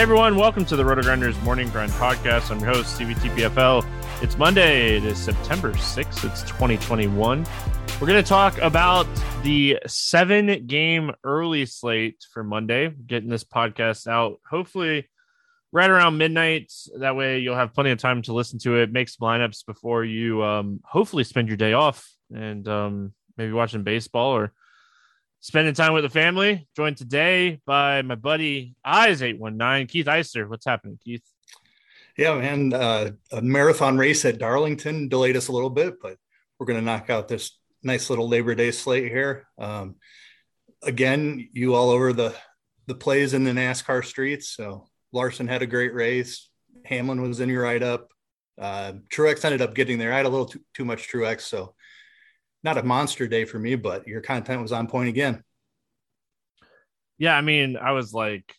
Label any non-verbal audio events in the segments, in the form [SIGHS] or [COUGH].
Hey everyone, welcome to the RotoGrinders Morning Grind Podcast. I'm your host, CVTPFL. It's Monday, it is September 6th, it's 2021. We're going to talk about the seven game early slate for Monday, getting this podcast out hopefully right around midnight. That way you'll have plenty of time to listen to it, make some lineups before you um, hopefully spend your day off and um, maybe watching baseball or spending time with the family. Joined today by my buddy Eyes eight one nine Keith Eister. What's happening, Keith? Yeah, man. Uh, a marathon race at Darlington delayed us a little bit, but we're going to knock out this nice little Labor Day slate here. Um, again, you all over the the plays in the NASCAR streets. So Larson had a great race. Hamlin was in your write up. Uh, Truex ended up getting there. I had a little too, too much Truex, so not a monster day for me, but your content was on point again. Yeah, I mean, I was like,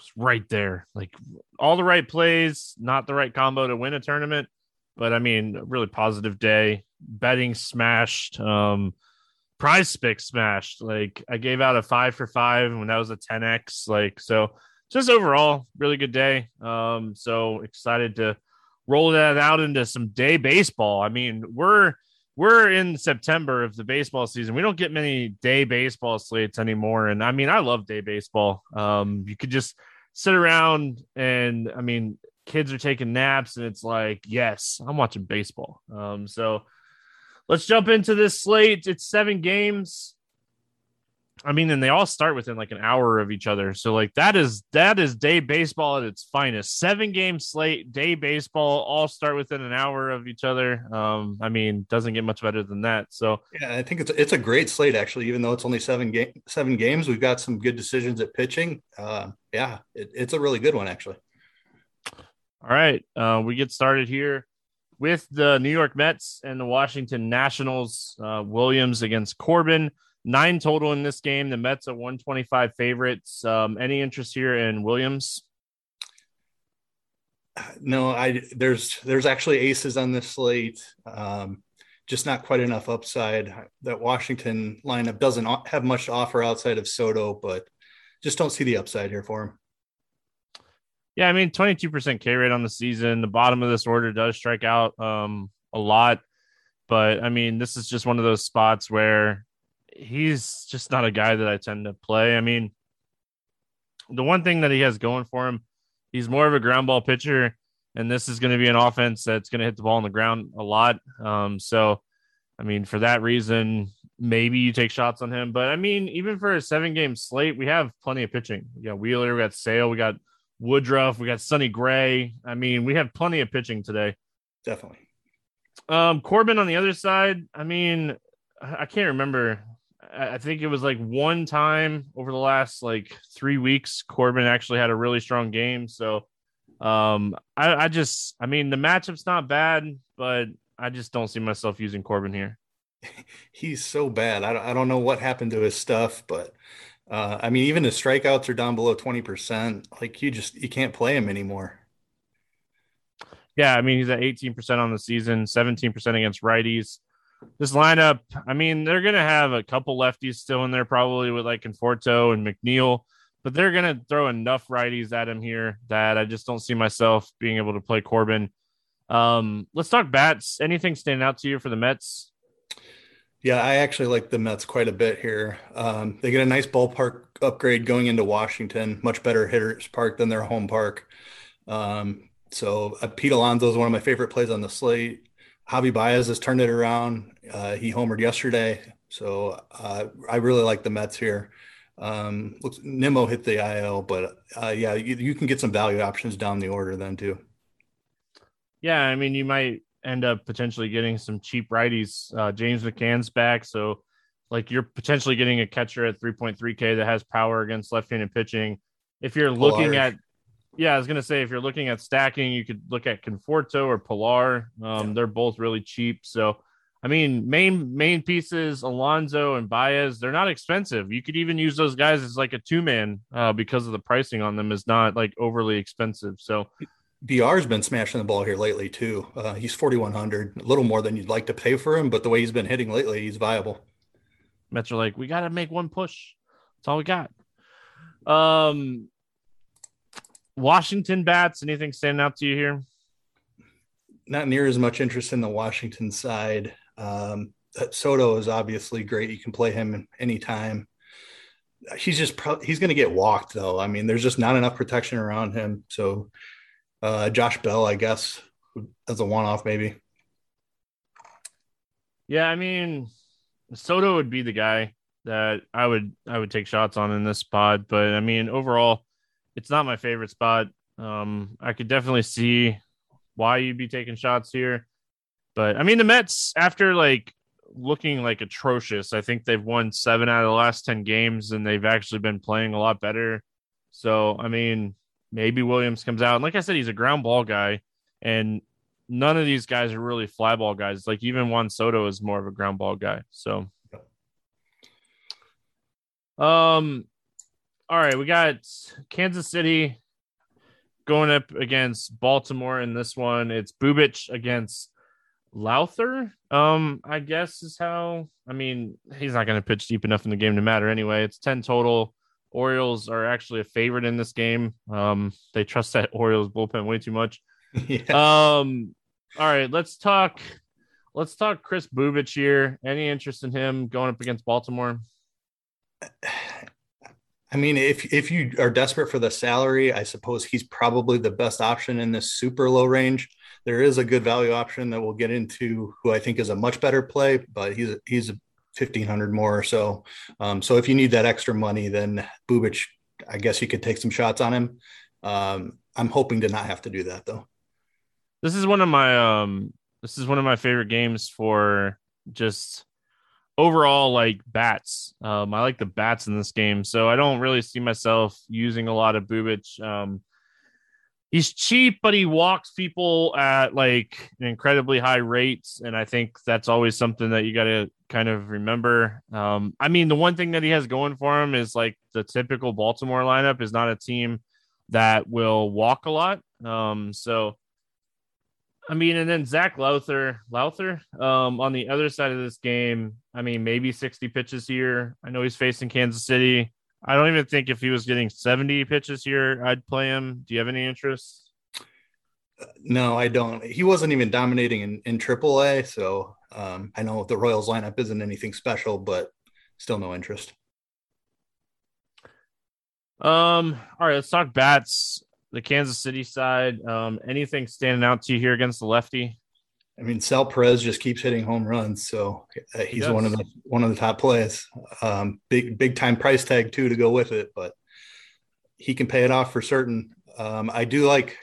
was right there, like all the right plays, not the right combo to win a tournament, but I mean, really positive day. Betting smashed, um, prize pick smashed. Like I gave out a five for five when that was a 10x. Like so, just overall, really good day. Um, so excited to roll that out into some day baseball. I mean, we're we're in September of the baseball season. We don't get many day baseball slates anymore. And I mean, I love day baseball. Um, you could just sit around and I mean, kids are taking naps and it's like, yes, I'm watching baseball. Um, so let's jump into this slate. It's seven games. I mean, and they all start within like an hour of each other. So like that is that is day baseball at its finest. Seven game slate, day baseball, all start within an hour of each other. Um, I mean, doesn't get much better than that. So yeah, I think it's it's a great slate actually. Even though it's only seven game seven games, we've got some good decisions at pitching. Uh, yeah, it, it's a really good one actually. All right, uh, we get started here with the New York Mets and the Washington Nationals. Uh, Williams against Corbin nine total in this game. The Mets are 125 favorites. Um, any interest here in Williams? No, I there's there's actually aces on this slate. Um, just not quite enough upside. That Washington lineup doesn't have much to offer outside of Soto, but just don't see the upside here for him. Yeah, I mean, 22% K rate on the season. The bottom of this order does strike out um, a lot, but I mean, this is just one of those spots where he's just not a guy that I tend to play. I mean, the one thing that he has going for him, he's more of a ground ball pitcher, and this is going to be an offense that's going to hit the ball on the ground a lot. Um, so, I mean, for that reason, maybe you take shots on him. But I mean, even for a seven game slate, we have plenty of pitching. We got Wheeler, we got Sale, we got Woodruff, we got Sonny Gray. I mean, we have plenty of pitching today. Definitely. Um, Corbin on the other side, I mean, I can't remember. I think it was like one time over the last like three weeks, Corbin actually had a really strong game. So um, I, I just, I mean, the matchup's not bad, but I just don't see myself using Corbin here. [LAUGHS] He's so bad. I don't, I don't know what happened to his stuff, but uh, I mean, even his strikeouts are down below 20%. Like you just, you can't play him anymore. Yeah. I mean, he's at 18% on the season, 17% against righties. This lineup, I mean, they're going to have a couple lefties still in there, probably with like Conforto and McNeil, but they're going to throw enough righties at him here that I just don't see myself being able to play Corbin. Um, let's talk bats. Anything stand out to you for the Mets? Yeah, I actually like the Mets quite a bit here. Um, they get a nice ballpark upgrade going into Washington, much better hitters park than their home park. Um, so uh, Pete Alonso is one of my favorite plays on the slate. Javy Baez has turned it around. Uh, he homered yesterday, so uh, I really like the Mets here. Um, looks Nimmo hit the IL, but uh, yeah, you, you can get some value options down the order then too. Yeah, I mean, you might end up potentially getting some cheap righties. Uh, James McCann's back, so like you're potentially getting a catcher at 3.3K that has power against left-handed pitching. If you're looking at, yeah, I was gonna say if you're looking at stacking, you could look at Conforto or Pilar. Um, yeah. They're both really cheap. So, I mean, main main pieces Alonso and Baez, they're not expensive. You could even use those guys as like a two man uh, because of the pricing on them is not like overly expensive. So BR's been smashing the ball here lately too. Uh, he's 4100, a little more than you'd like to pay for him, but the way he's been hitting lately, he's viable. Mets are like, we got to make one push. That's all we got. Um, Washington bats. Anything standing out to you here? Not near as much interest in the Washington side. Um, Soto is obviously great. You can play him anytime. He's just pro- he's going to get walked though. I mean, there's just not enough protection around him. So uh, Josh Bell, I guess, as a one-off, maybe. Yeah, I mean, Soto would be the guy that I would I would take shots on in this spot, but I mean, overall, it's not my favorite spot. Um, I could definitely see why you'd be taking shots here, but I mean, the Mets after like looking like atrocious, I think they've won seven out of the last ten games, and they've actually been playing a lot better. So, I mean, Maybe Williams comes out. And like I said, he's a ground ball guy. And none of these guys are really fly ball guys. Like even Juan Soto is more of a ground ball guy. So um all right, we got Kansas City going up against Baltimore in this one. It's Bubic against Lowther. Um, I guess is how I mean he's not gonna pitch deep enough in the game to matter anyway. It's 10 total. Orioles are actually a favorite in this game. Um, they trust that Orioles bullpen way too much. [LAUGHS] yeah. Um, all right, let's talk. Let's talk Kris Bubic here. Any interest in him going up against Baltimore? I mean, if if you are desperate for the salary, I suppose he's probably the best option in this super low range. There is a good value option that we'll get into, who I think is a much better play, but he's he's 1500 more or so. Um, so if you need that extra money, then Bubic, I guess you could take some shots on him. Um, I'm hoping to not have to do that though. This is one of my um this is one of my favorite games for just overall like bats. Um, I like the bats in this game, so I don't really see myself using a lot of Bubic. Um, he's cheap, but he walks people at like incredibly high rates, and I think that's always something that you got to kind of remember. Um, I mean, the one thing that he has going for him is like the typical Baltimore lineup is not a team that will walk a lot. Um, so. I mean, and then Zach Lowther, Lowther, um, on the other side of this game. I mean, maybe 60 pitches here. I know he's facing Kansas City. I don't even think if he was getting 70 pitches here, I'd play him. Do you have any interest? No, I don't. He wasn't even dominating in, in AAA. So um, I know the Royals lineup isn't anything special, but still no interest. Um, all right, let's talk bats. The Kansas City side. Um, anything standing out to you here against the lefty? I mean, Sal Perez just keeps hitting home runs, so uh, he's one of the one of the top plays. Um, big big time price tag too to go with it, but he can pay it off for certain. Um, I do like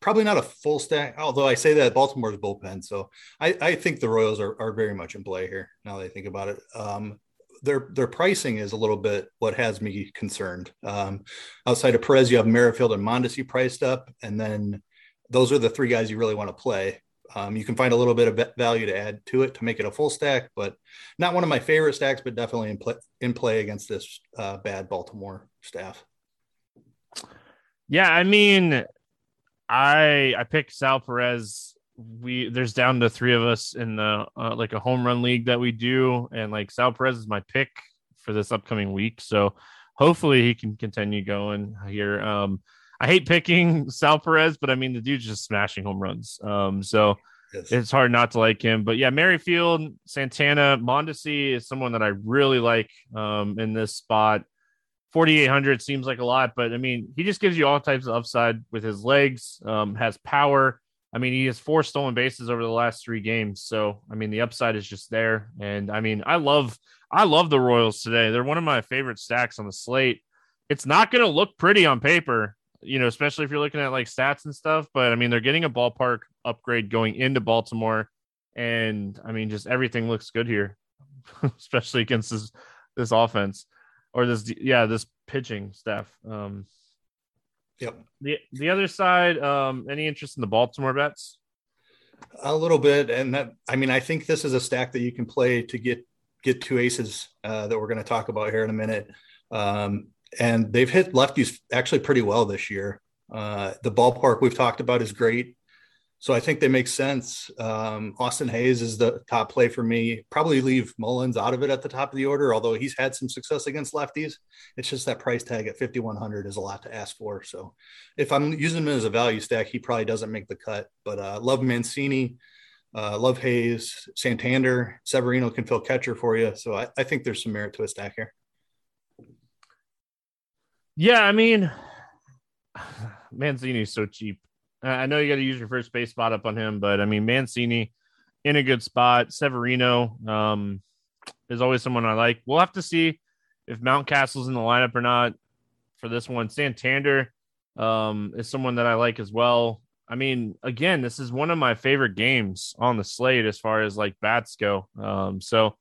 probably not a full stack, although I say that Baltimore's bullpen. So I, I think the Royals are, are very much in play here. Now that I think about it, um, their their pricing is a little bit what has me concerned. Um, outside of Perez, you have Merrifield and Mondesi priced up, and then those are the three guys you really want to play. Um, you can find a little bit of value to add to it to make it a full stack, but not one of my favorite stacks, but definitely in play, in play against this uh, bad Baltimore staff. Yeah, I mean, I I picked Sal Perez. We there's down to three of us in the uh, like a home run league that we do, and like Sal Perez is my pick for this upcoming week. So hopefully he can continue going here. Um, I hate picking [LAUGHS] Sal Perez, but I mean the dude's just smashing home runs. Um, so yes. it's hard not to like him. But yeah, Merrifield, Santana, Mondesi is someone that I really like um, in this spot. 4,800 seems like a lot, but I mean, he just gives you all types of upside with his legs, um, has power. I mean, he has four stolen bases over the last three games. So, I mean, the upside is just there. And I mean, I love, I love the Royals today. They're one of my favorite stacks on the slate. It's not going to look pretty on paper, you know, especially if you're looking at like stats and stuff. But I mean, they're getting a ballpark upgrade going into Baltimore, and I mean, just everything looks good here, [LAUGHS] especially against this this offense or this yeah this pitching staff. Um, yep. The the other side, um, any interest in the Baltimore bets? A little bit, and that I mean, I think this is a stack that you can play to get get two aces uh, that we're going to talk about here in a minute. Um, and they've hit lefties actually pretty well this year. Uh, the ballpark we've talked about is great. So I think they make sense. Um, Austin Hays is the top play for me. Probably leave Mullins out of it at the top of the order, although he's had some success against lefties. It's just that price tag at 5,100 is a lot to ask for. So if I'm using him as a value stack, he probably doesn't make the cut. But uh, love Mancini, uh, love Hays, Santander, Severino can fill catcher for you. So I, I think there's some merit to a stack here. Yeah, I mean, [SIGHS] Mancini's so cheap. I know you got to use your first base spot up on him, but I mean, Mancini in a good spot. Severino um, is always someone I like. We'll have to see if Mountcastle's in the lineup or not for this one. Santander um, is someone that I like as well. I mean, again, this is one of my favorite games on the slate as far as like bats go. Um, so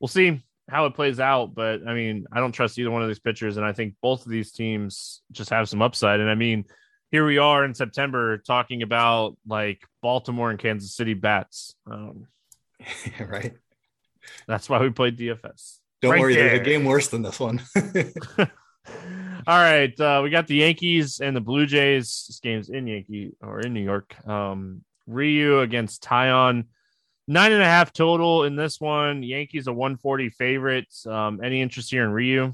we'll see how it plays out. But I mean, I don't trust either one of these pitchers, and I think both of these teams just have some upside. And I mean, here we are in September talking about like Baltimore and Kansas City bats. Um, [LAUGHS] right. That's why we played DFS. Don't right worry, there. there's a game worse than this one. [LAUGHS] [LAUGHS] All right, uh, we got the Yankees and the Blue Jays. This game's in Yankee or in New York. Um, Ryu against Taillon. Nine and a half total in this one. Yankees a 140 favorite. Um, any interest here in Ryu?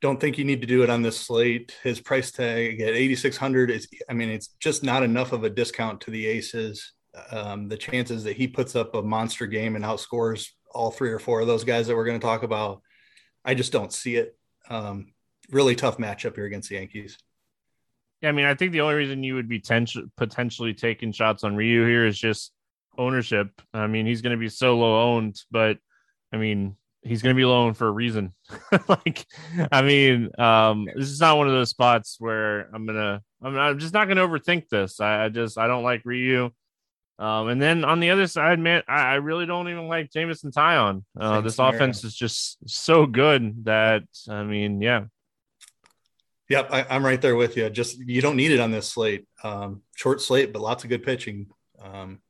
Don't think you need to do it on this slate. His price tag at 8,600 is, I mean, it's just not enough of a discount to the aces. Um, the chances that he puts up a monster game and outscores all three or four of those guys that we're going to talk about, I just don't see it. Um, really tough matchup here against the Yankees. Yeah, I mean, I think the only reason you would be ten- potentially taking shots on Ryu here is just ownership. I mean, he's going to be so low owned, but I mean, he's going to be alone for a reason. [LAUGHS] like, I mean, um, this is not one of those spots where I'm gonna, I'm, I'm just not gonna overthink this. I, I just, I don't like Ryu. Um, and then on the other side, man, I, I really don't even like Jameson Taillon. Uh, this offense is just so good that I mean, yeah. Yep, I, am right there with you. Just you don't need it on this slate. Um, short slate, but lots of good pitching. Um,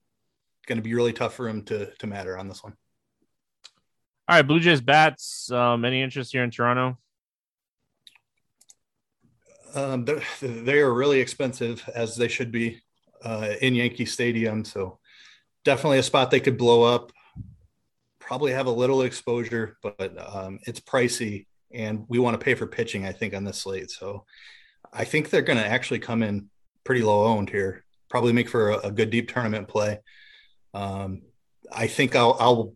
going to be really tough for him to to matter on this one. All right, Blue Jays bats. Um, any interest here in Toronto? Um, they are really expensive, as they should be, uh, in Yankee Stadium. So definitely a spot they could blow up. Probably have a little exposure, but um, it's pricey, and we want to pay for pitching. I think on this slate, so I think they're going to actually come in pretty low owned here. Probably make for a, a good deep tournament play. Um, I think I'll, I'll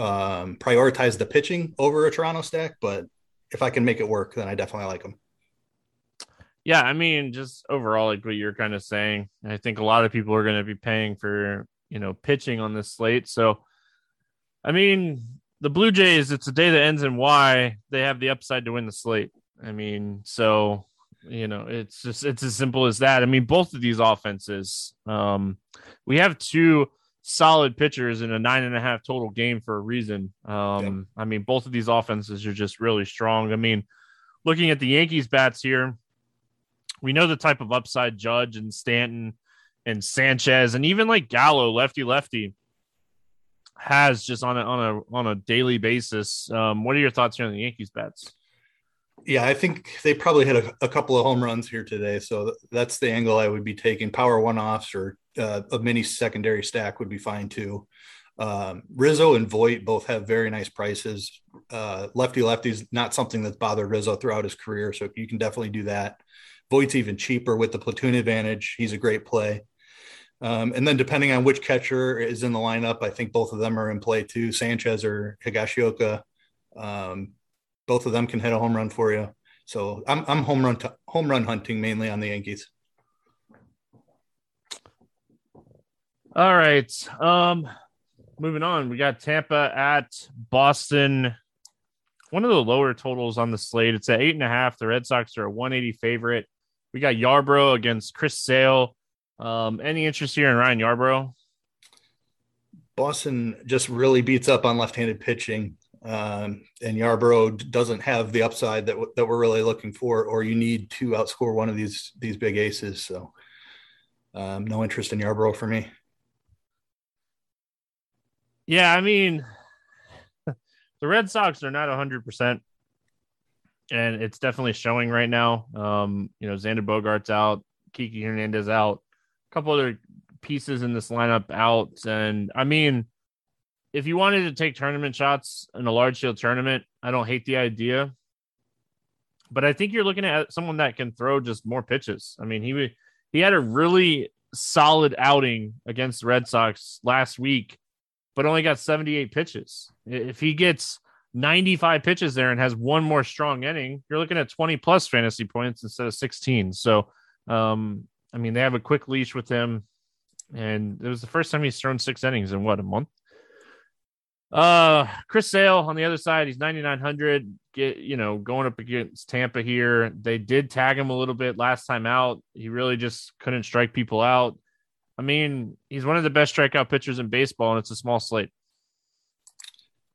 um, prioritize the pitching over a Toronto stack, but if I can make it work, then I definitely like them. Yeah, I mean, just overall, like what you're kind of saying, I think a lot of people are going to be paying for you know pitching on this slate. So, I mean, the Blue Jays, it's a day that ends in Y. They have the upside to win the slate. I mean, so you know, it's just it's as simple as that. I mean, both of these offenses, um, we have two solid pitchers in a nine and a half total game for a reason. Um, yep. I mean, both of these offenses are just really strong. I mean, looking at the Yankees bats here, we know the type of upside Judge and Stanton and Sanchez and even like Gallo, lefty lefty, has just on a on a on a daily basis. Um, what are your thoughts here on the Yankees bats? Yeah, I think they probably hit a, a couple of home runs here today, so that's the angle I would be taking. Power one offs or uh, a mini secondary stack would be fine too. Um, Rizzo and Voit both have very nice prices. Uh, lefty lefties not something that's bothered Rizzo throughout his career, so you can definitely do that. Voit's even cheaper with the platoon advantage. He's a great play. Um, and then depending on which catcher is in the lineup, I think both of them are in play too. Sanchez or Higashioka, um, both of them can hit a home run for you. So I'm, I'm home run t- home run hunting mainly on the Yankees. All right. Um, moving on, we got Tampa at Boston. One of the lower totals on the slate. It's at eight and a half. The Red Sox are a 180 favorite. We got Yarbrough against Chris Sale. Um, any interest here in Ryan Yarbrough? Boston just really beats up on left-handed pitching, um, and Yarbrough doesn't have the upside that w- that we're really looking for, or you need to outscore one of these these big aces. So, um, no interest in Yarbrough for me. Yeah, I mean, the Red Sox are not 100%, and it's definitely showing right now. Um, you know, Xander Bogaerts out, Kiki Hernandez out, a couple other pieces in this lineup out. And I mean, if you wanted to take tournament shots in a large field tournament, I don't hate the idea. But I think you're looking at someone that can throw just more pitches. I mean, he he had a really solid outing against the Red Sox last week, but only got 78 pitches. If he gets 95 pitches there and has one more strong inning, you're looking at 20 plus fantasy points instead of 16. So um, I mean, they have a quick leash with him, and it was the first time he's thrown six innings in what a month. Uh, Chris Sale on the other side, he's 9,900. Get you know going up against Tampa here. They did tag him a little bit last time out. He really just couldn't strike people out. I mean, he's one of the best strikeout pitchers in baseball, and it's a small slate.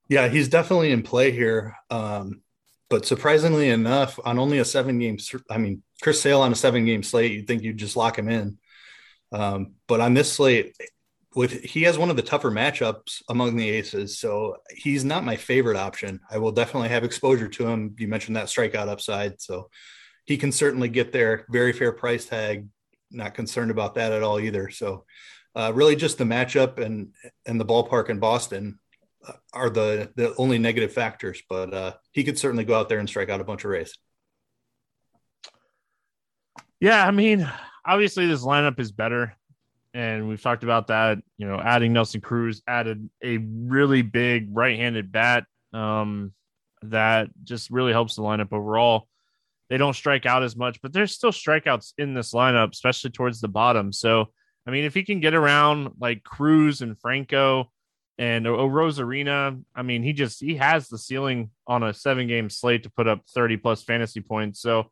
Yeah, he's definitely in play here. Um, but surprisingly enough, on only a seven game, I mean, Chris Sale on a seven game slate, you'd think you'd just lock him in. Um, but on this slate, with he has one of the tougher matchups among the aces, so he's not my favorite option. I will definitely have exposure to him. You mentioned that strikeout upside, so he can certainly get there. Very fair price tag. Not concerned about that at all either. So, uh, really, just the matchup and and the ballpark in Boston are the the only negative factors. But uh, he could certainly go out there and strike out a bunch of Rays. Yeah, I mean, obviously this lineup is better, and we've talked about that. You know, adding Nelson Cruz added a really big right-handed bat um, that just really helps the lineup overall. They don't strike out as much, but there's still strikeouts in this lineup, especially towards the bottom. So, I mean, if he can get around like Cruz and Franco and Arozarena, I mean, he just he has the ceiling on a seven game slate to put up 30 plus fantasy points. So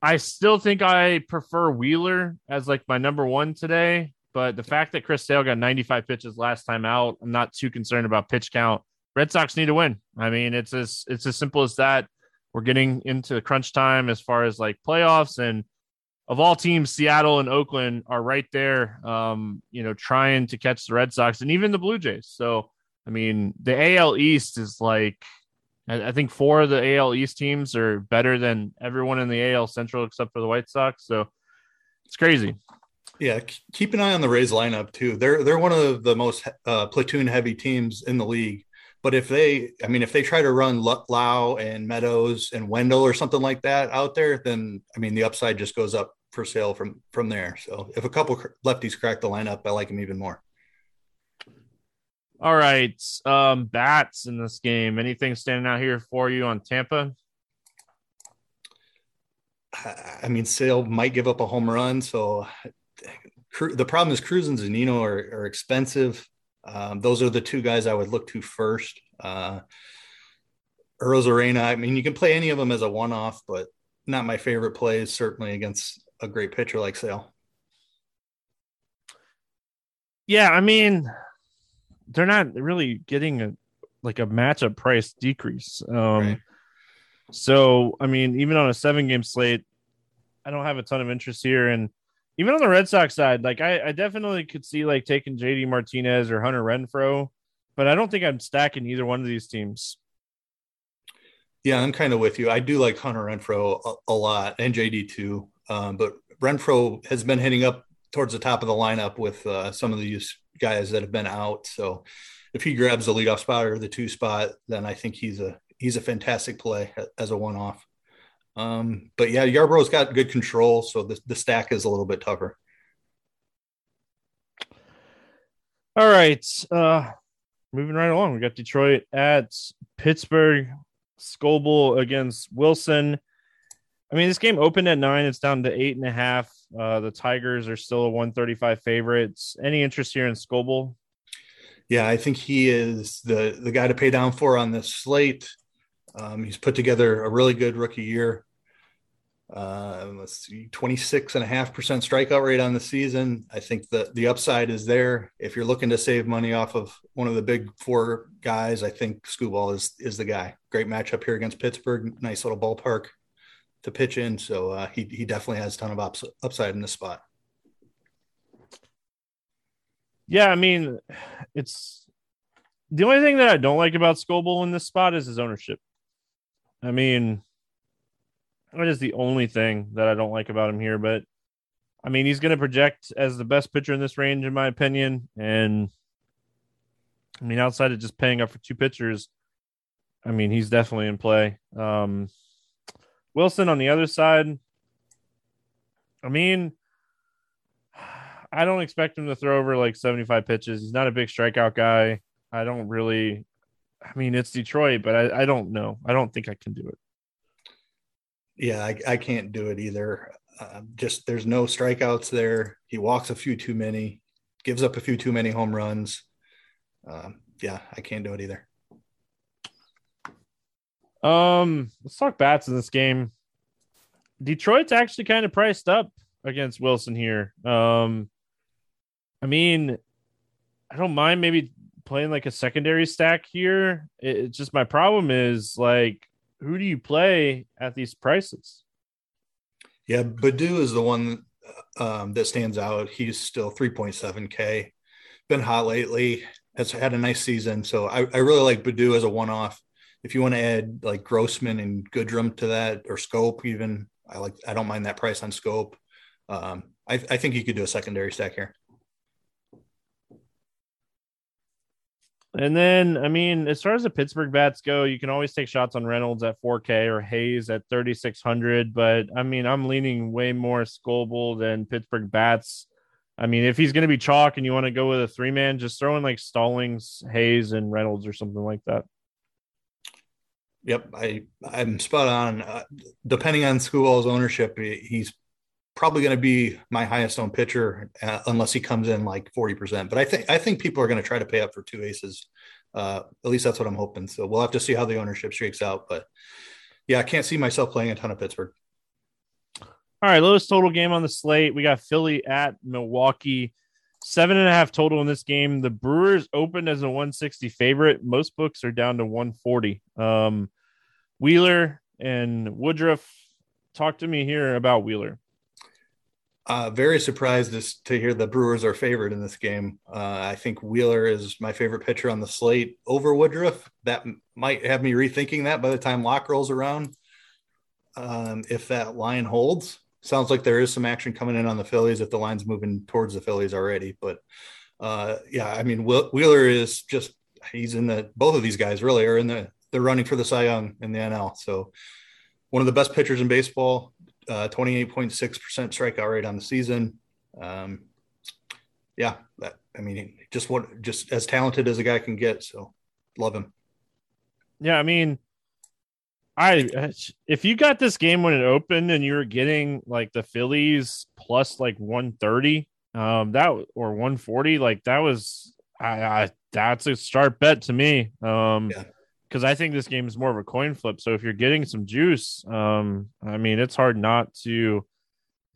I still think I prefer Wheeler as like my number one today. But the fact that Chris Sale got 95 pitches last time out, I'm not too concerned about pitch count. Red Sox need to win. I mean, it's as it's as simple as that. We're getting into crunch time as far as like playoffs, and of all teams, Seattle and Oakland are right there. Um, you know, trying to catch the Red Sox and even the Blue Jays. So, I mean, the AL East is like I, think four of the AL East teams are better than everyone in the AL Central except for the White Sox. So it's crazy. Yeah, keep an eye on the Rays lineup too. They're they're one of the most uh, platoon heavy teams in the league. But if they, I mean, if they try to run Lowe and Meadows and Wendle or something like that out there, then I mean, the upside just goes up for Sale from from there. So if a couple lefties crack the lineup, I like them even more. All right. Um, bats in this game. Anything standing out here for you on Tampa? I mean, Sale might give up a home run. So the problem is Cruz and Zunino are, are expensive. Um, those are the two guys I would look to first. Uh, Arozarena, I mean, you can play any of them as a one off, but not my favorite plays, certainly against a great pitcher like Sale. Yeah, I mean, they're not really getting a like a matchup price decrease. Um, right. So, I mean, even on a seven game slate, I don't have a ton of interest here. And even on the Red Sox side, like I, I definitely could see like taking JD Martinez or Hunter Renfroe, but I don't think I'm stacking either one of these teams. Yeah, I'm kind of with you. I do like Hunter Renfroe a, a lot and JD too. Um, but Renfroe has been hitting up towards the top of the lineup with uh, some of these guys that have been out. So if he grabs the leadoff spot or the two spot, then I think he's a he's a fantastic play as a one off. Um, but yeah, Yarbrough's got good control, so the, the stack is a little bit tougher. All right. Uh moving right along. We got Detroit at Pittsburgh, Skubal against Wilson. I mean, this game opened at nine, it's down to eight and a half. Uh, the Tigers are still a 135 favorites. Any interest here in Skubal? Yeah, I think he is the the guy to pay down for on this slate. Um, he's put together a really good rookie year. Uh, let's see, 26 and a half percent strikeout rate on the season. I think the, the upside is there. If you're looking to save money off of one of the big four guys, I think Skubal is, is the guy. Great matchup here against Pittsburgh. Nice little ballpark to pitch in. So uh, he, he definitely has a ton of ups, upside in this spot. Yeah. I mean, it's the only thing that I don't like about Skubal in this spot is his ownership. I mean, that is the only thing that I don't like about him here. But I mean, he's going to project as the best pitcher in this range, in my opinion. And I mean, outside of just paying up for two pitchers, I mean, he's definitely in play. Um, Wilson on the other side, I mean, I don't expect him to throw over like 75 pitches. He's not a big strikeout guy. I don't really, I mean, it's Detroit, but I, I don't know. I don't think I can do it yeah, I, I can't do it either. Uh, just there's no strikeouts there. He walks a few too many, gives up a few too many home runs. Um, yeah, I can't do it either. Um, let's talk bats in this game. Detroit's actually kind of priced up against Wilson here. Um, I mean, I don't mind maybe playing like a secondary stack here. It's just my problem is like who do you play at these prices? Yeah, Baddoo is the one um, that stands out. He's still 3.7K. Been hot lately. Has had a nice season. So I, I really like Baddoo as a one off. If you want to add like Grossman and Goodrum to that or Schoop, even I like I don't mind that price on Schoop. Um, I, I think you could do a secondary stack here. And then, I mean, as far as the Pittsburgh bats go, you can always take shots on Reynolds at 4K or Hayes at 3,600. But I mean, I'm leaning way more Skubal than Pittsburgh bats. I mean, if he's going to be chalk and you want to go with a three man, just throw in like Stallings, Hayes, and Reynolds or something like that. Yep, I I'm spot on. Uh, depending on Skubal's ownership, he's probably going to be my highest owned pitcher uh, unless he comes in like 40%. But I think I think people are going to try to pay up for two aces. Uh, at least that's what I'm hoping. So we'll have to see how the ownership shakes out. But yeah, I can't see myself playing a ton of Pittsburgh. All right, lowest total game on the slate. We got Philly at Milwaukee. Seven and a half total in this game. The Brewers opened as a 160 favorite. Most books are down to 140. Um, Wheeler and Woodruff. Talk to me here about Wheeler. Uh, very surprised to hear the Brewers are favored in this game. Uh, I think Wheeler is my favorite pitcher on the slate over Woodruff. That might have me rethinking that by the time lock rolls around. Um, if that line holds, sounds like there is some action coming in on the Phillies if the line's moving towards the Phillies already. But uh, yeah, I mean Wheeler is just he's in the both of these guys really are in the they're running for the Cy Young in the NL. So one of the best pitchers in baseball uh, 28.6% strikeout rate on the season. Um, yeah, that, I mean, just what, just as talented as a guy can get. So love him. Yeah. I mean, I if you got this game when it opened and you were getting like the Phillies plus like 130, um, that or 140, like that was I, I that's a sharp bet to me. Um, yeah because I think this game is more of a coin flip. So if you're getting some juice, um, I mean, it's hard not to,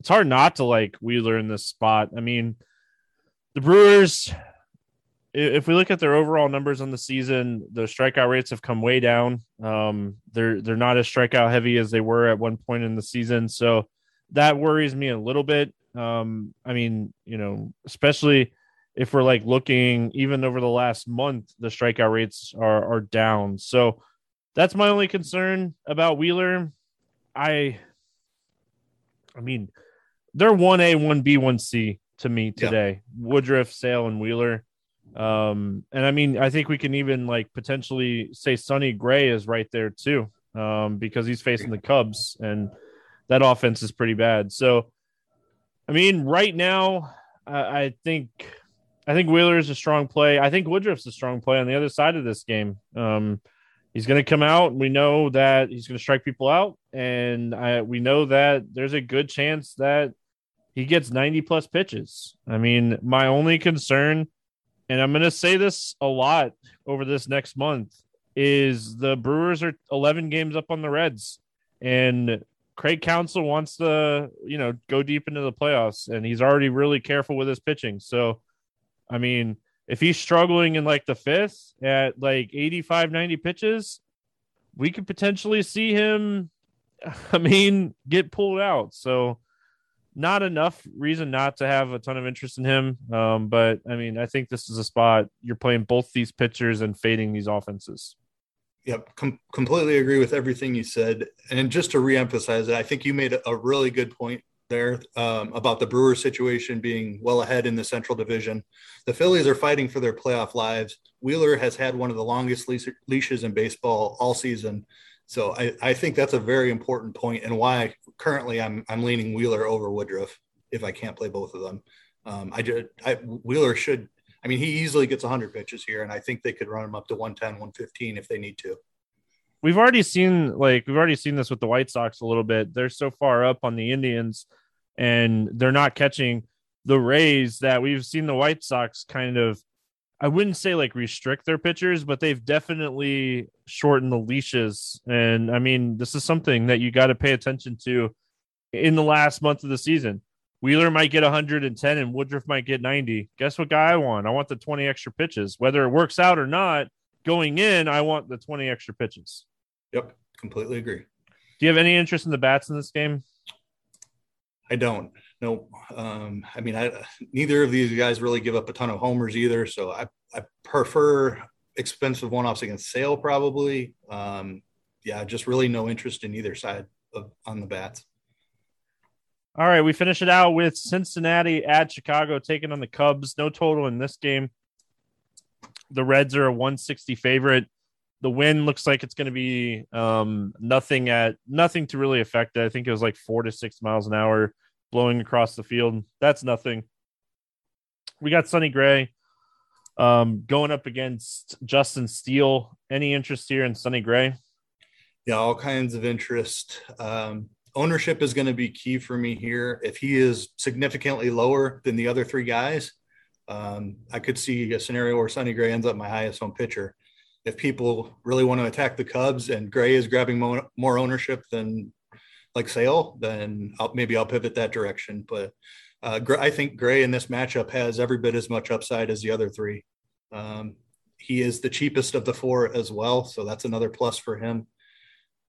it's hard not to like Wheeler in this spot. I mean, the Brewers, if we look at their overall numbers on the season, the strikeout rates have come way down. Um, they're they're not as strikeout heavy as they were at one point in the season, so that worries me a little bit. Um, I mean, you know, especially if we're like looking even over the last month, the strikeout rates are are down. So that's my only concern about Wheeler. I, I mean, they're one A, one B, one C to me today. Yeah. Woodruff, Sale, and Wheeler. Um, and I mean, I think we can even like potentially say Sonny Gray is right there too, um, because he's facing the Cubs and that offense is pretty bad. So, I mean, right now, I, I think I think Wheeler is a strong play. I think Woodruff's a strong play on the other side of this game. Um, he's going to come out. We know that he's going to strike people out, and I, we know that there's a good chance that he gets 90 plus pitches. I mean, my only concern, and I'm going to say this a lot over this next month, is the Brewers are 11 games up on the Reds, and Craig Counsell wants to, you know, go deep into the playoffs, and he's already really careful with his pitching. So I mean, if he's struggling in like the fifth at like 85, 90 pitches, we could potentially see him, [LAUGHS] I mean, get pulled out. So, not enough reason not to have a ton of interest in him. Um, but I mean, I think this is a spot you're playing both these pitchers and fading these offenses. Yep, com- completely agree with everything you said. And just to reemphasize it, I think you made a really good point there um, about the Brewers situation being well ahead in the Central Division. The Phillies are fighting for their playoff lives. Wheeler has had one of the longest leashes in baseball all season. So I, I think that's a very important point and why currently I'm, I'm leaning Wheeler over Woodruff if I can't play both of them. Um, I, just, I Wheeler should, I mean, he easily gets 100 pitches here, and I think they could run him up to 110, 115 if they need to we've already seen like we've already seen this with the White Sox a little bit. They're so far up on the Indians and they're not catching the Rays that we've seen the White Sox kind of I wouldn't say like restrict their pitchers, but they've definitely shortened the leashes. And I mean, this is something that you got to pay attention to in the last month of the season. Wheeler might get 110 and Woodruff might get 90. Guess what guy I want? I want the 20 extra pitches. Whether it works out or not, going in, I want the 20 extra pitches. Yep, completely agree. Do you have any interest in the bats in this game? I don't. No. Um, I mean, I neither of these guys really give up a ton of homers either. So I, I prefer expensive one-offs against Sale probably. Um, yeah, just really no interest in either side of on the bats. All right, we finish it out with Cincinnati at Chicago taking on the Cubs. No total in this game. The Reds are a 160 favorite. The wind looks like it's going to be um, nothing at nothing to really affect it. I think it was like four to six miles an hour blowing across the field. That's nothing. We got Sonny Gray um, going up against Justin Steele. Any interest here in Sonny Gray? Yeah, all kinds of interest. Um, ownership is going to be key for me here. If he is significantly lower than the other three guys, um, I could see a scenario where Sonny Gray ends up my highest owned pitcher. If people really want to attack the Cubs and Gray is grabbing more, more ownership than like Sale, then I'll, maybe I'll pivot that direction. But uh, I think Gray in this matchup has every bit as much upside as the other three. Um, he is the cheapest of the four as well, so that's another plus for him.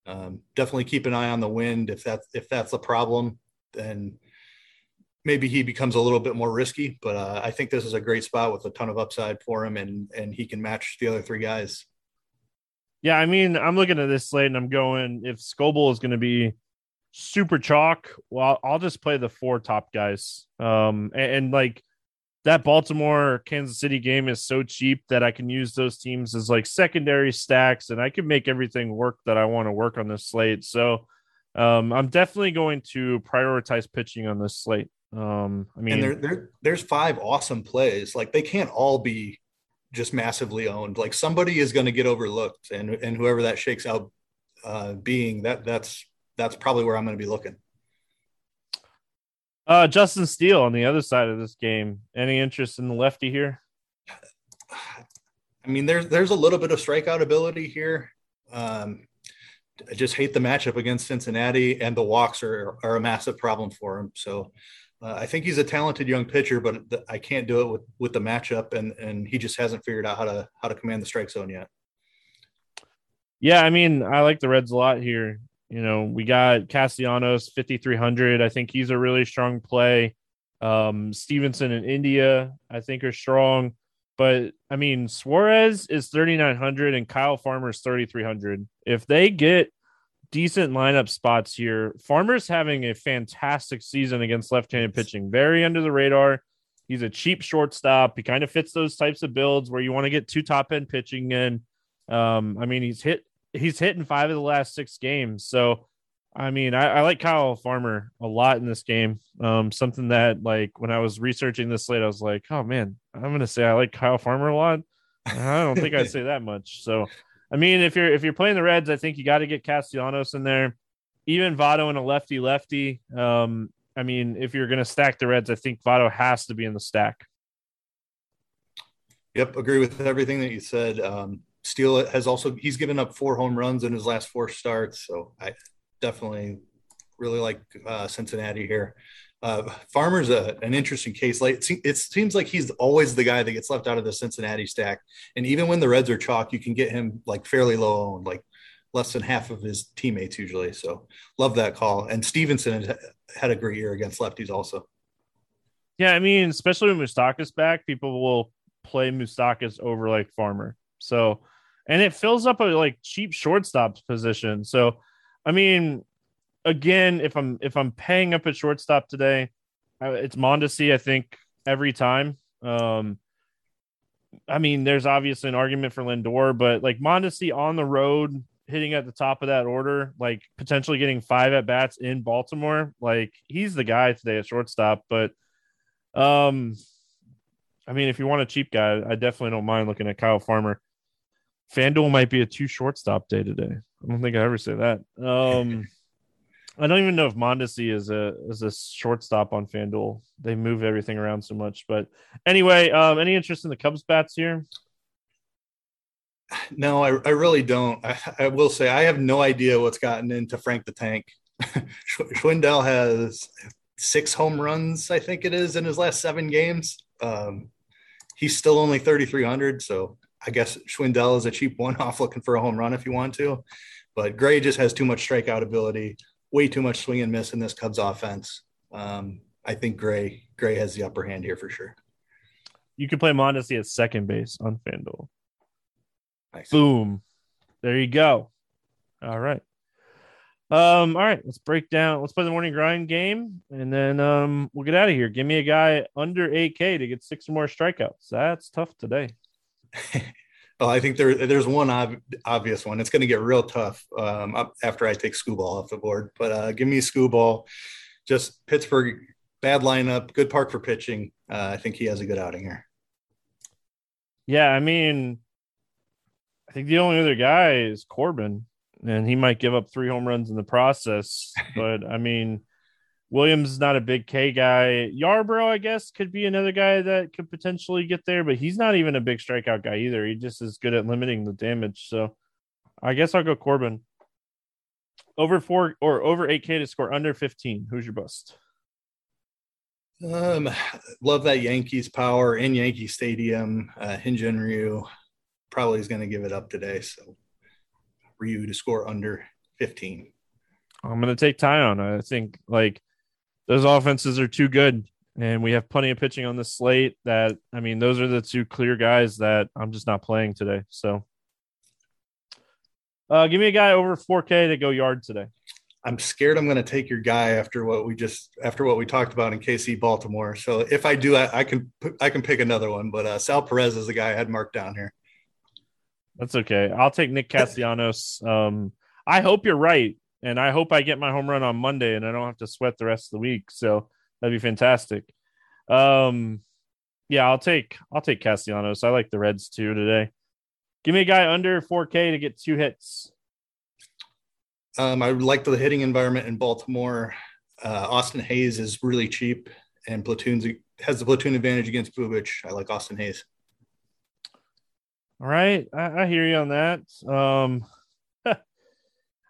Um, definitely keep an eye on the wind. If that's if that's a problem, then maybe he becomes a little bit more risky. But uh, I think this is a great spot with a ton of upside for him, and and he can match the other three guys. Yeah, I mean, I'm looking at this slate and I'm going if Skubal is going to be super chalk. Well, I'll just play the four top guys. Um, and, and, like that Baltimore Kansas City game is so cheap that I can use those teams as like secondary stacks, and I can make everything work that I want to work on this slate. So, um, I'm definitely going to prioritize pitching on this slate. Um, I mean, and there, there, there's five awesome plays. Like they can't all be just massively owned. Like somebody is going to get overlooked, and and whoever that shakes out uh, being, that that's that's probably where I'm going to be looking. Uh, Justin Steele on the other side of this game. Any interest in the lefty here? I mean, there's there's a little bit of strikeout ability here. Um, I just hate the matchup against Cincinnati, and the walks are are a massive problem for him. So uh, I think he's a talented young pitcher, but I can't do it with with the matchup, and and he just hasn't figured out how to how to command the strike zone yet. Yeah, I mean, I like the Reds a lot here. You know, we got Castellanos 5300. I think he's a really strong play. Um, Stephenson and India, I think, are strong. But I mean, Suarez is 3,900 and Kyle Farmer is 3,300. If they get decent lineup spots here, Farmer's having a fantastic season against left handed pitching, very under the radar. He's a cheap shortstop. He kind of fits those types of builds where you want to get two top end pitching in. Um, I mean, he's hit he's hit in five of the last six games. So I mean, I, I, like Kyle Farmer a lot in this game. Um, something that like when I was researching this slate, I was like, oh man, I'm gonna say I like Kyle Farmer a lot. I don't think I'd [LAUGHS] say that much. So, I mean, if you're if you're playing the Reds, I think you got to get Castellanos in there. Even Votto and a lefty lefty. Um, I mean, if you're gonna stack the Reds, I think Votto has to be in the stack. Yep, agree with everything that you said. Um, Steele has also he's given up four home runs in his last four starts, so I definitely really like uh, Cincinnati here. Uh, Farmer's a, an interesting case. Like it, it, seems like he's always the guy that gets left out of the Cincinnati stack. And even when the Reds are chalk, you can get him like fairly low owned, like less than half of his teammates usually. So love that call. And Stephenson had a great year against lefties also. Yeah, I mean, especially when Mustakas back, people will play Mustakas over like Farmer. So, and it fills up a like cheap shortstop position. So I mean, again, if I'm if I'm paying up at shortstop today, it's Mondesi. I think every time. Um, I mean, there's obviously an argument for Lindor, but like Mondesi on the road, hitting at the top of that order, like potentially getting five at bats in Baltimore, like he's the guy today at shortstop. But, um, I mean, if you want a cheap guy, I definitely don't mind looking at Kyle Farmer. FanDuel might be a two shortstop day today. I don't think I ever say that. Um, [LAUGHS] I don't even know if Mondesi is a is a shortstop on FanDuel. They move everything around so much. But anyway, um, any interest in the Cubs bats here? No, I, I really don't. I, I, will say I have no idea what's gotten into Frank the Tank. [LAUGHS] Schwindel has six home runs, I think it is, in his last seven games. Um, he's still only 3,300. So I guess Schwindel is a cheap one off looking for a home run if you want to. But Gray just has too much strikeout ability, way too much swing and miss in this Cubs offense. Um, I think Gray Gray has the upper hand here for sure. You can play Mondesi at second base on FanDuel. Nice. Boom. There you go. All right. Um, all right, let's break down. Let's play the morning grind game, and then um, we'll get out of here. Give me a guy under 8K to get six or more strikeouts. That's tough today. [LAUGHS] well, I think there there's one ob- obvious one. It's going to get real tough um, after I take Skubal off the board. But uh, give me Skubal. Just Pittsburgh, bad lineup, good park for pitching. Uh, I think he has a good outing here. Yeah, I mean, I think the only other guy is Corbin, and he might give up three home runs in the process. [LAUGHS] But I mean, Williams is not a big K guy. Yarbrough, I guess, could be another guy that could potentially get there, but he's not even a big strikeout guy either. He just is good at limiting the damage. So I guess I'll go Corbin. Over four or over 8K to score under 15. Who's your bust? Um, love that Yankees power in Yankee Stadium. Uh, Hyun-Jin Ryu probably is going to give it up today. So Ryu to score under 15. I'm going to take Taillon. I think like those offenses are too good. And we have plenty of pitching on the slate that, I mean, those are the two clear guys that I'm just not playing today. So uh, give me a guy over 4K to go yard today. I'm scared I'm going to take your guy after what we just after what we talked about in KC Baltimore. So if I do, I, I can I can pick another one. But uh, Sal Perez is the guy I had marked down here. That's okay. I'll take Nick Castellanos. Um, I hope you're right and I hope I get my home run on Monday and I don't have to sweat the rest of the week. So that'd be fantastic. Um, yeah, I'll take I'll take Castellanos. I like the Reds too today. Give me a guy under 4K to get two hits. Um, I like the hitting environment in Baltimore. Uh, Austin Hays is really cheap, and platoons has the platoon advantage against Bubic. I like Austin Hays. All right, I, I hear you on that. Um,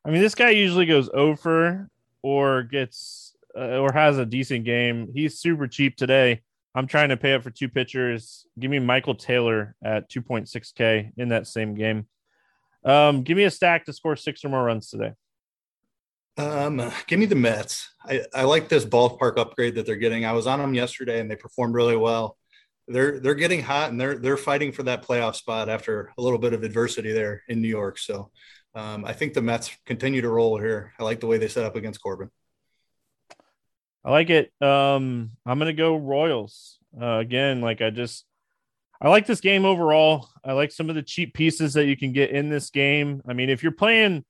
I mean, this guy usually goes over or gets uh, or has a decent game. He's super cheap today. I'm trying to pay up for two pitchers. Give me Michael Taylor at 2.6K in that same game. Um, give me a stack to score six or more runs today. Um, give me the Mets. I, I like this ballpark upgrade that they're getting. I was on them yesterday and they performed really well. They're they're getting hot and they're they're fighting for that playoff spot after a little bit of adversity there in New York. So um, I think the Mets continue to roll here. I like the way they set up against Corbin. I like it. Um, I'm gonna go Royals uh, again. Like I just, I like this game overall. I like some of the cheap pieces that you can get in this game. I mean, if you're playing,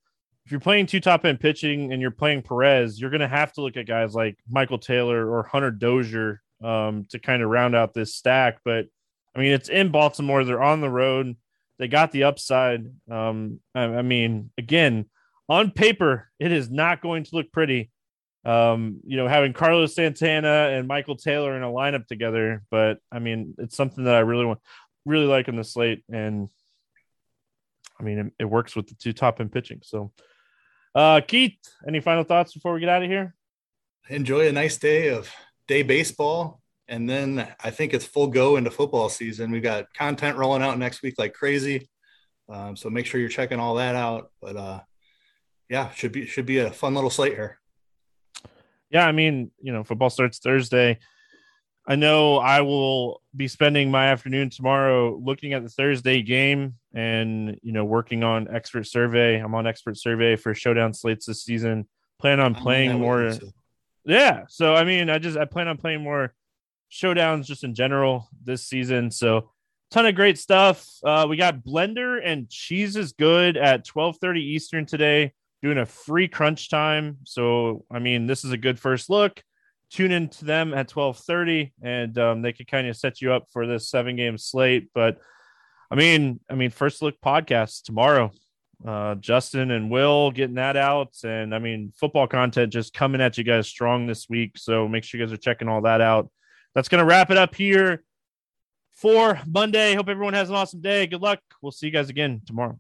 if you're playing two top end pitching and you're playing Perez, you're gonna have to look at guys like Michael Taylor or Hunter Dozier um, to kind of round out this stack. But I mean, it's in Baltimore. They're on the road. They got the upside. Um, I, I mean, again, on paper, it is not going to look pretty um, you know, having Carlos Santana and Michael Taylor in a lineup together. But I mean, it's something that I really want, really like in the slate, and I mean, it, it works with the two top end pitching. So, uh, Keith, any final thoughts before we get out of here? Enjoy a nice day of day baseball, and then I think it's full go into football season. We've got content rolling out next week like crazy. Um, so make sure you're checking all that out. But uh, yeah, should be should be a fun little slate here yeah, I mean, you know, football starts Thursday. I know I will be spending my afternoon tomorrow looking at the Thursday game and you know working on expert survey. I'm on expert survey for showdown slates this season. Plan on playing more. Yeah, so I mean, I just I plan on playing more showdowns just in general this season. So ton of great stuff. Uh, we got Blender and Cheese is good at 12:30 Eastern today doing a free crunch time. So, I mean, this is a good first look. Tune in to them at 1230 and um, they could kind of set you up for this seven game slate. But I mean, I mean, first look podcast tomorrow. Uh, Justin and Will getting that out. And I mean, football content just coming at you guys strong this week. So make sure you guys are checking all that out. That's going to wrap it up here for Monday. Hope everyone has an awesome day. Good luck. We'll see you guys again tomorrow.